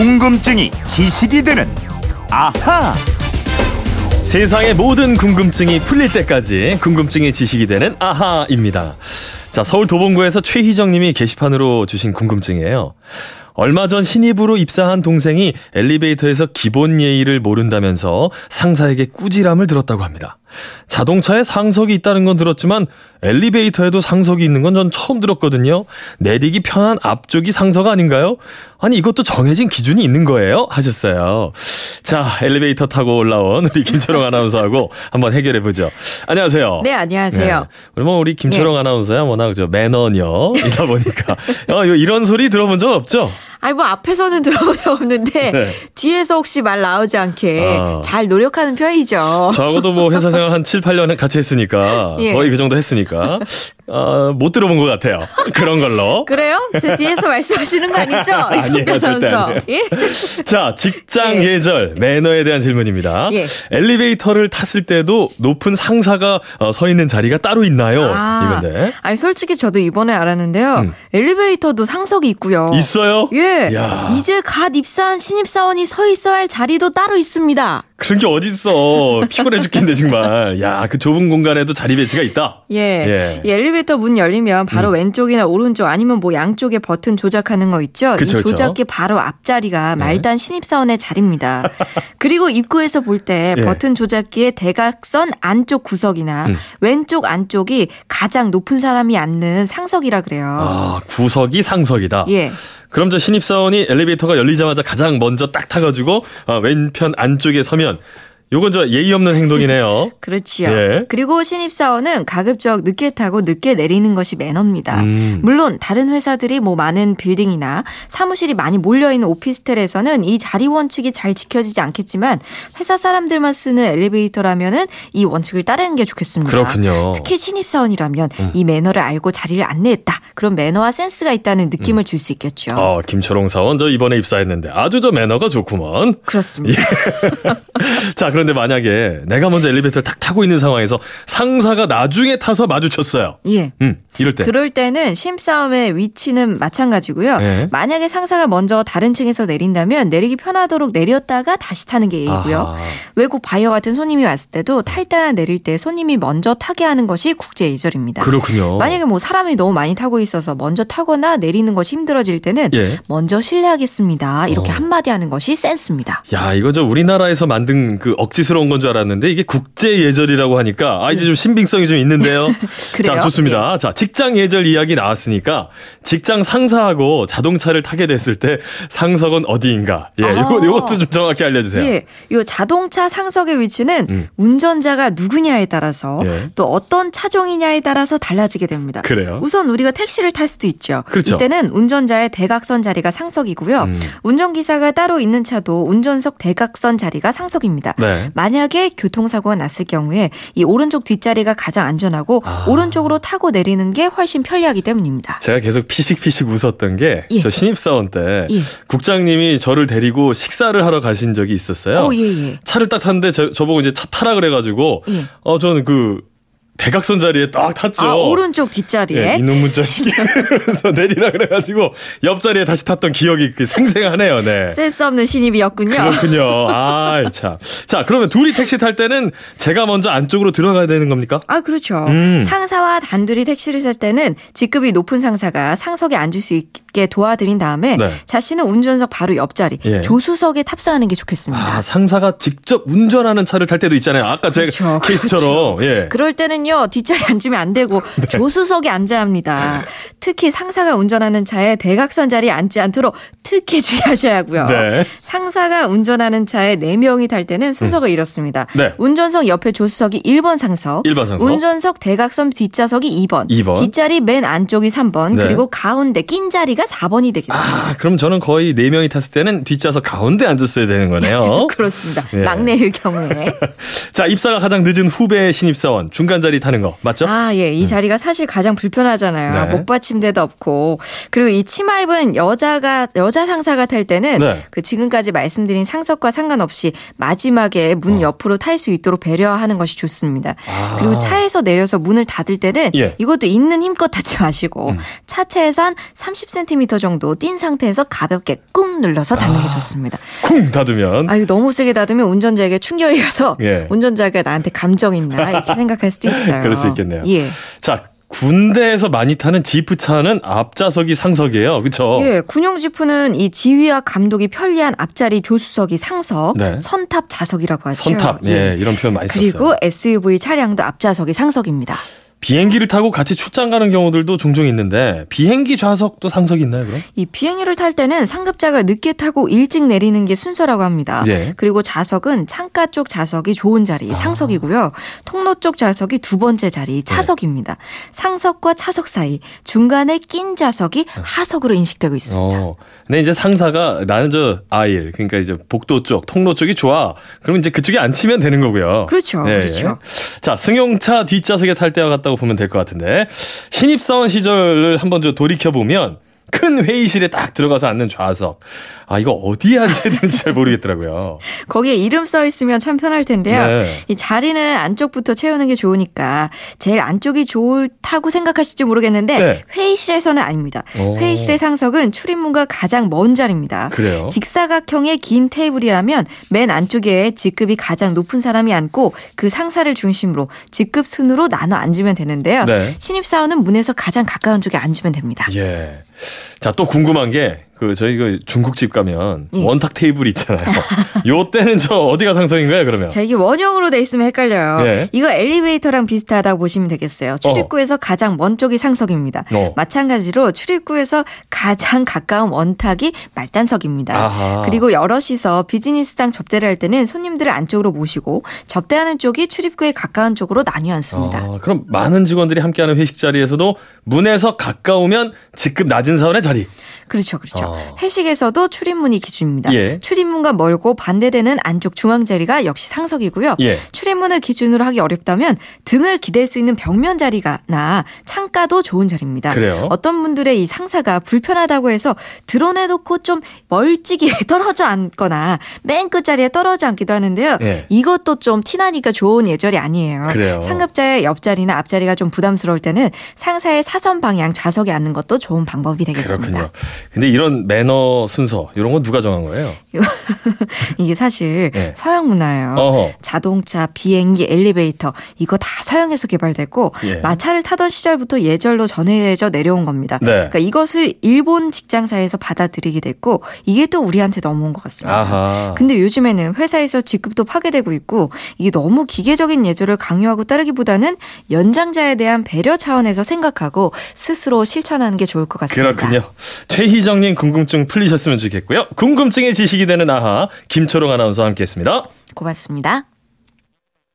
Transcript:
궁금증이 지식이 되는 아하. 세상의 모든 궁금증이 풀릴 때까지 궁금증이 지식이 되는 아하입니다. 자, 서울 도봉구에서 최희정 님이 게시판으로 주신 궁금증이에요. 얼마 전 신입으로 입사한 동생이 엘리베이터에서 기본 예의를 모른다면서 상사에게 꾸지람을 들었다고 합니다. 자동차에 상석이 있다는 건 들었지만 엘리베이터에도 상석이 있는 건 전 처음 들었거든요. 내리기 편한 앞쪽이 상석 아닌가요? 아니 이것도 정해진 기준이 있는 거예요? 하셨어요. 자 엘리베이터 타고 올라온 우리 김철ong 아나운서하고 한번 해결해 보죠. 안녕하세요. 네, 안녕하세요. 네. 뭐 우리 김철ong 네. 아나운서야 워낙 저 매너녀이다 보니까 어, 이런 소리 들어본 적 없죠? 아니 뭐 앞에서는 들어본 적 없는데 네. 뒤에서 혹시 말 나오지 않게 아. 잘 노력하는 편이죠. 저하고도 뭐 회사 생활 한 7, 8년 같이 했으니까 예. 거의 그 정도 했으니까 어, 못 들어본 것 같아요. 그런 걸로. 그래요? 제 뒤에서 말씀하시는 거 아니죠? 아니에요, 절대 아니에요. 예? 자, 직장 예. 예절, 매너에 대한 질문입니다. 예. 엘리베이터를 탔을 때도 높은 상사가 어, 서 있는 자리가 따로 있나요? 아, 이건데. 아니, 솔직히 저도 이번에 알았는데요. 음. 엘리베이터도 상석이 있고요. 있어요? 예. 야. 이제 갓 입사한 신입 사원이 서 있어야 할 자리도 따로 있습니다. 그런 게 어딨어. 피곤해 죽겠는데, 정말. 야, 그 좁은 공간에도 자리 배치가 있다. 예. 예. 이 엘리베이터 문 열리면 바로 음. 왼쪽이나 오른쪽 아니면 뭐 양쪽에 버튼 조작하는 거 있죠? 그쵸, 이 조작기 그쵸. 바로 앞자리가 네. 말단 신입사원의 자리입니다. 그리고 입구에서 볼때 예. 버튼 조작기의 대각선 안쪽 구석이나 음. 왼쪽 안쪽이 가장 높은 사람이 앉는 상석이라 그래요. 아, 구석이 상석이다? 예. 그럼 저 신입사원이 엘리베이터가 열리자마자 가장 먼저 딱 타가지고 어, 왼편 안쪽에 서면 보면 요건 저 예의 없는 행동이네요. 그렇지요. 예. 그리고 신입사원은 가급적 늦게 타고 늦게 내리는 것이 매너입니다. 음. 물론 다른 회사들이 뭐 많은 빌딩이나 사무실이 많이 몰려있는 오피스텔에서는 이 자리 원칙이 잘 지켜지지 않겠지만 회사 사람들만 쓰는 엘리베이터라면은 이 원칙을 따르는 게 좋겠습니다. 그렇군요. 특히 신입사원이라면 음. 이 매너를 알고 자리를 안내했다. 그런 매너와 센스가 있다는 느낌을 음. 줄수 있겠죠. 어, 김초롱 사원 저 이번에 입사했는데 아주 저 매너가 좋구먼. 그렇습니다. 예. 자, 그 런데 만약에 내가 먼저 엘리베이터를 탁 타고 있는 상황에서 상사가 나중에 타서 마주쳤어요. 예. 음, 이럴 때. 그럴 때는 심싸움의 위치는 마찬가지고요. 예. 만약에 상사가 먼저 다른 층에서 내린다면 내리기 편하도록 내렸다가 다시 타는 게 예의고요. 아하. 외국 바이어 같은 손님이 왔을 때도 탈 때나 내릴 때 손님이 먼저 타게 하는 것이 국제 예절입니다. 그렇군요. 만약에 뭐 사람이 너무 많이 타고 있어서 먼저 타거나 내리는 것이 힘들어질 때는 예. 먼저 실례하겠습니다. 이렇게 어. 한마디 하는 것이 센스입니다. 야, 이거 저 우리나라에서 만든 그 억지스러운 건 줄 알았는데 이게 국제 예절이라고 하니까 아 이제 좀 신빙성이 좀 있는데요. 자 좋습니다. 예. 자 직장 예절 이야기 나왔으니까 직장 상사하고 자동차를 타게 됐을 때 상석은 어디인가? 예, 아. 요거 요것도 좀 정확히 알려주세요. 예, 요 자동차 상석의 위치는 음. 운전자가 누구냐에 따라서 예. 또 어떤 차종이냐에 따라서 달라지게 됩니다. 그래요? 우선 우리가 택시를 탈 수도 있죠. 그렇죠. 이때는 운전자의 대각선 자리가 상석이고요. 음. 운전기사가 따로 있는 차도 운전석 대각선 자리가 상석입니다. 네. 만약에 교통사고가 났을 경우에 이 오른쪽 뒷자리가 가장 안전하고 아. 오른쪽으로 타고 내리는 게 훨씬 편리하기 때문입니다. 제가 계속 피식피식 웃었던 게저 예. 신입사원 때 예. 국장님이 저를 데리고 식사를 하러 가신 적이 있었어요. 오, 예, 예. 차를 딱 탔는데 저, 저보고 이제 차 타라 그래가지고 예. 어 저는 그 대각선 자리에 딱 탔죠. 아, 오른쪽 뒷자리에. 네, 이놈 문자식이 그래서 내리라 그래가지고 옆자리에 다시 탔던 기억이 그 생생하네요. 네. 센스 없는 신입이었군요. 그렇군요. 아, 참. 자, 그러면 둘이 택시 탈 때는 제가 먼저 안쪽으로 들어가야 되는 겁니까? 아, 그렇죠. 음. 상사와 단둘이 택시를 탈 때는 직급이 높은 상사가 상석에 앉을 수 있게 도와드린 다음에 네. 자신은 운전석 바로 옆자리 예. 조수석에 탑승하는 게 좋겠습니다. 아, 상사가 직접 운전하는 차를 탈 때도 있잖아요. 아까 제 그렇죠. 케이스처럼. 그렇죠. 예. 그럴 때는요. 뒷자리 앉으면 안 되고 네. 조수석에 앉아야 합니다. 특히 상사가 운전하는 차에 대각선 자리에 앉지 않도록 특히 주의하셔야 하고요. 네. 상사가 운전하는 차에 4명이 탈 때는 순서가 음. 이렇습니다. 네. 운전석 옆에 조수석이 1번 상석, 1번 상석, 운전석 대각선 뒷좌석이 2번, 2번. 뒷자리 맨 안쪽이 3번, 그리고 가운데 낀 자리가 4번이 되겠습니다. 아, 그럼 저는 거의 4명이 탔을 때는 뒷좌석 가운데 앉았어야 되는 거네요. 그렇습니다. 네. 막내일 경우에. 자, 입사가 가장 늦은 후배 신입사원 중간 자리 타는 거 맞죠? 아, 예. 이 음. 자리가 사실 가장 불편하잖아요. 네. 목받침대도 없고. 그리고 이 치마 입은 여자가 여자 상사가 탈 때는 네. 그 지금까지 말씀드린 상석과 상관없이 마지막에 문 어. 옆으로 탈 수 있도록 배려하는 것이 좋습니다. 아. 그리고 차에서 내려서 문을 닫을 때는 예. 이것도 있는 힘껏 닫지 마시고 음. 차체에서 한 30cm 1cm 정도 뛴 상태에서 가볍게 꾹 눌러서 닫는 아, 게 좋습니다. 쿵 닫으면. 아, 이거 너무 세게 닫으면 운전자에게 충격이 가서 예. 운전자가 나한테 감정 있나 이렇게 생각할 수도 있어요. 그럴 수 있겠네요. 예. 자, 군대에서 많이 타는 지프차는 앞좌석이 상석이에요. 그렇죠? 예, 군용 지프는 이 지휘와 감독이 편리한 앞자리 조수석이 상석, 네. 선탑 좌석이라고 하죠. 선탑. 예, 예 이런 표현 많이 그리고 썼어요. 그리고 SUV 차량도 앞좌석이 상석입니다. 비행기를 타고 같이 출장 가는 경우들도 종종 있는데 비행기 좌석도 상석이 있나요, 그럼? 이 비행기를 탈 때는 상급자가 늦게 타고 일찍 내리는 게 순서라고 합니다. 네. 그리고 좌석은 창가 쪽 좌석이 좋은 자리, 아. 상석이고요. 통로 쪽 좌석이 두 번째 자리, 차석입니다. 네. 상석과 차석 사이 중간에 낀 좌석이 하석으로 인식되고 있습니다. 어. 근데 이제 상사가 나는 저 아일 그러니까 이제 복도 쪽, 통로 쪽이 좋아. 그러면 이제 그쪽에 앉히면 되는 거고요. 그렇죠. 네. 그렇죠. 자, 승용차 뒷좌석에 탈 때와 같다 있다고 보면 될 것 같은데 신입사원 시절을 한번 좀 돌이켜 보면 큰 회의실에 딱 들어가서 앉는 좌석. 아, 이거 어디에 앉아야 되는지 잘 모르겠더라고요. 거기에 이름 써 있으면 참 편할 텐데요. 네. 이 자리는 안쪽부터 채우는 게 좋으니까 제일 안쪽이 좋다고 생각하실지 모르겠는데 네. 회의실에서는 아닙니다. 오. 회의실의 상석은 출입문과 가장 먼 자리입니다. 그래요? 직사각형의 긴 테이블이라면 맨 안쪽에 직급이 가장 높은 사람이 앉고 그 상사를 중심으로 직급 순으로 나눠 앉으면 되는데요. 네. 신입사원은 문에서 가장 가까운 쪽에 앉으면 됩니다. 예. 자, 또 궁금한 게, 그, 저희 그 중국집 가면 예. 원탁 테이블 있잖아요. 요 때는 저 어디가 상성인가요, 그러면? 자, 이게 원형으로 돼 있으면 헷갈려요. 예. 이거 엘리베이터랑 비슷하다고 보시면 되겠어요. 출입구에서 어. 가장 먼 쪽이 상석입니다. 어. 마찬가지로 출입구에서 가장 가까운 원탁이 말단석입니다. 아하. 그리고 여럿이서 비즈니스장 접대를 할 때는 손님들을 안쪽으로 모시고 접대하는 쪽이 출입구에 가까운 쪽으로 나뉘어 앉습니다. 아, 그럼 많은 직원들이 함께하는 회식 자리에서도 문에서 가까우면 직급 낮은 사원의 자리. 그렇죠, 그렇죠. 어. 회식에서도 출입문이 기준입니다. 예. 출입문과 멀고 반대되는 안쪽 중앙 자리가 역시 상석이고요. 예. 출입문을 기준으로 하기 어렵다면 등을 기댈 수 있는 벽면 자리가나 창가도 좋은 자리입니다. 그래요? 어떤 분들의 이 상사가 불편하다고 해서 드러내놓고 좀 멀찍이 떨어져 앉거나 맨 끝자리에 떨어져 앉기도 하는데요. 예. 이것도 좀 티나니까 좋은 예절이 아니에요. 그래요. 상급자의 옆자리나 앞자리가 좀 부담스러울 때는 상사의 사선 방향 좌석에 앉는 것도 좋은 방법이 되겠습니다. 그렇군요. 근데 이런 매너 순서 이런 건 누가 정한 거예요? 이게 사실 네. 서양 문화예요. 어허. 자동차, 비행기, 엘리베이터 이거 다 서양에서 개발됐고 예. 마차를 타던 시절부터 예절로 전해져 내려온 겁니다. 네. 그러니까 이것을 일본 직장사에서 받아들이게 됐고 이게 또 우리한테 넘어온 것 같습니다. 아하. 근데 요즘에는 회사에서 직급도 파괴되고 있고 이게 너무 기계적인 예절을 강요하고 따르기보다는 연장자에 대한 배려 차원에서 생각하고 스스로 실천하는 게 좋을 것 같습니다. 그렇군요. 최희정님 궁금증 풀리셨으면 좋겠고요. 궁금증의 지식이 되는 아하 김초롱 아나운서와 함께했습니다. 고맙습니다.